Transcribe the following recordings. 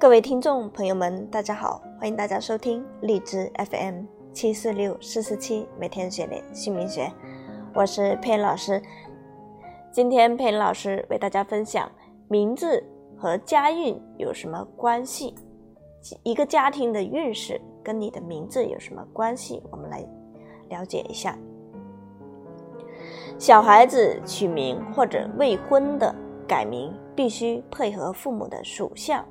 各位听众朋友们，大家好，欢迎大家收听荔枝 FM 七四六四四七，每天学点姓名学，我是佩恩老师。今天佩恩老师为大家分享名字和家运有什么关系？一个家庭的运势跟你的名字有什么关系？我们来了解一下。小孩子取名或者未婚的改名，必须配合父母的属相。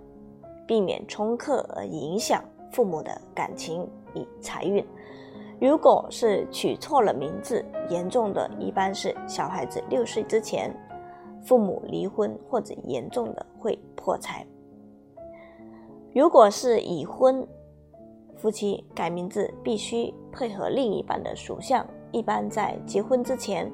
避免冲克而影响父母的感情与财运。如果是取错了名字，严重的一般是小孩子六岁之前，父母离婚或者严重的会破财。如果是已婚夫妻改名字，必须配合另一半的属相，一般在结婚之前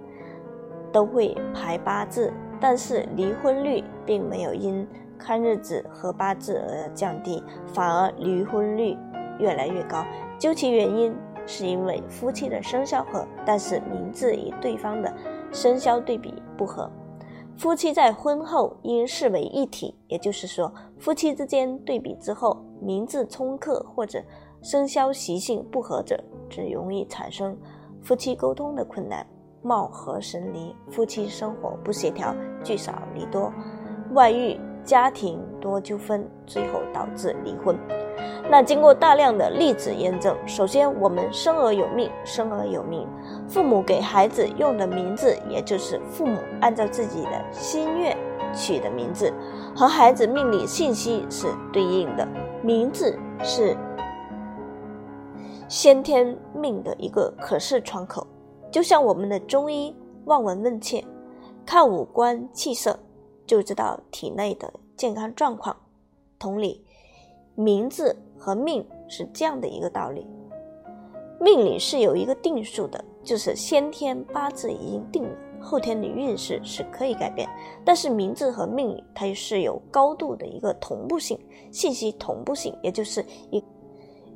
都会排八字，但是离婚率并没有因。看日子和八字而降低，反而离婚率越来越高。究其原因，是因为夫妻的生肖合，但是名字与对方的生肖对比不合。夫妻在婚后应视为一体，也就是说，夫妻之间对比之后，名字冲克或者生肖习性不合者，只容易产生夫妻沟通的困难，貌合神离，夫妻生活不协调，聚少离多，外遇。家庭多纠纷，最后导致离婚。那经过大量的例子验证，首先我们生而有命，生而有命，父母给孩子用的名字，也就是父母按照自己的心愿取的名字，和孩子命理信息是对应的。名字是先天命的一个可视窗口，就像我们的中医望闻问切，看五官气色。就知道体内的健康状况。同理，名字和命是这样的一个道理。命理是有一个定数的，就是先天八字已经定了，后天的运势是可以改变。但是名字和命理它是有高度的一个同步性，信息同步性，也就是一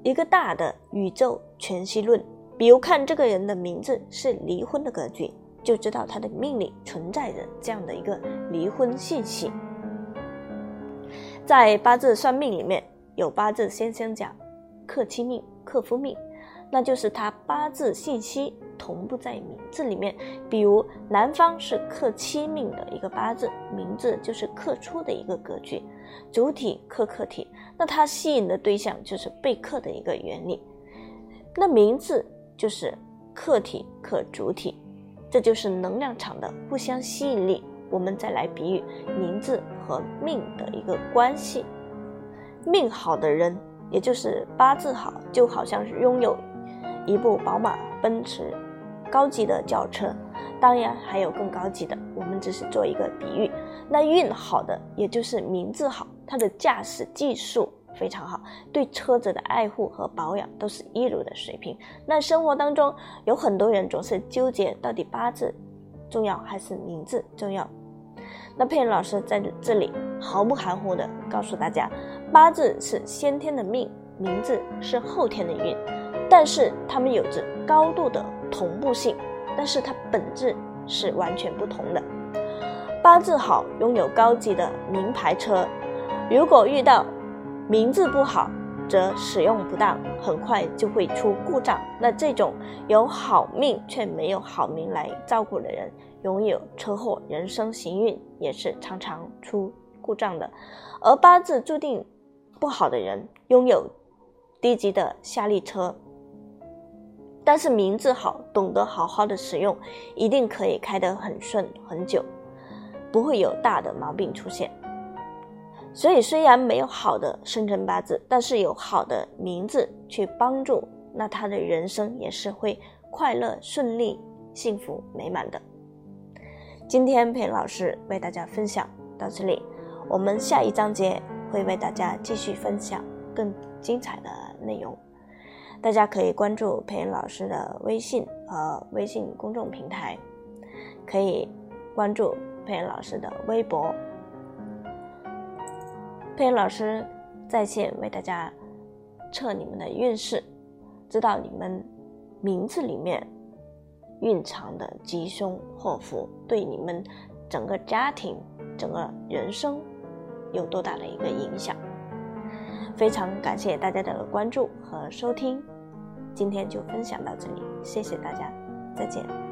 一个大的宇宙全息论。比如看这个人的名字是离婚的格局。就知道他的命里存在着这样的一个离婚信息。在八字算命里面有八字先生讲克妻命、克夫命，那就是他八字信息同步在名字里面。比如男方是克妻命的一个八字，名字就是克出的一个格局，主体克客体，那他吸引的对象就是被克的一个原理。那名字就是客体克主体。这就是能量场的互相吸引力。我们再来比喻名字和命的一个关系。命好的人，也就是八字好，就好像是拥有一部宝马、奔驰、高级的轿车。当然还有更高级的，我们只是做一个比喻。那运好的，也就是名字好，他的驾驶技术。非常好，对车子的爱护和保养都是一流的水平。那生活当中有很多人总是纠结，到底八字重要还是名字重要？那佩恩老师在这里毫不含糊的告诉大家，八字是先天的命，名字是后天的运，但是它们有着高度的同步性，但是它本质是完全不同的。八字好，拥有高级的名牌车，如果遇到名字不好，则使用不当，很快就会出故障。那这种有好命却没有好名来照顾的人，拥有车祸，人生行运也是常常出故障的。而八字注定不好的人，拥有低级的夏利车，但是名字好，懂得好好的使用，一定可以开得很顺很久，不会有大的毛病出现。所以，虽然没有好的生辰八字，但是有好的名字去帮助，那他的人生也是会快乐、顺利、幸福、美满的。今天裴老师为大家分享到这里，我们下一章节会为大家继续分享更精彩的内容。大家可以关注裴老师的微信和微信公众平台，可以关注裴老师的微博。佩恩老师在线为大家测你们的运势，知道你们名字里面蕴藏的吉凶祸福，对你们整个家庭、整个人生有多大的一个影响？非常感谢大家的关注和收听，今天就分享到这里，谢谢大家，再见。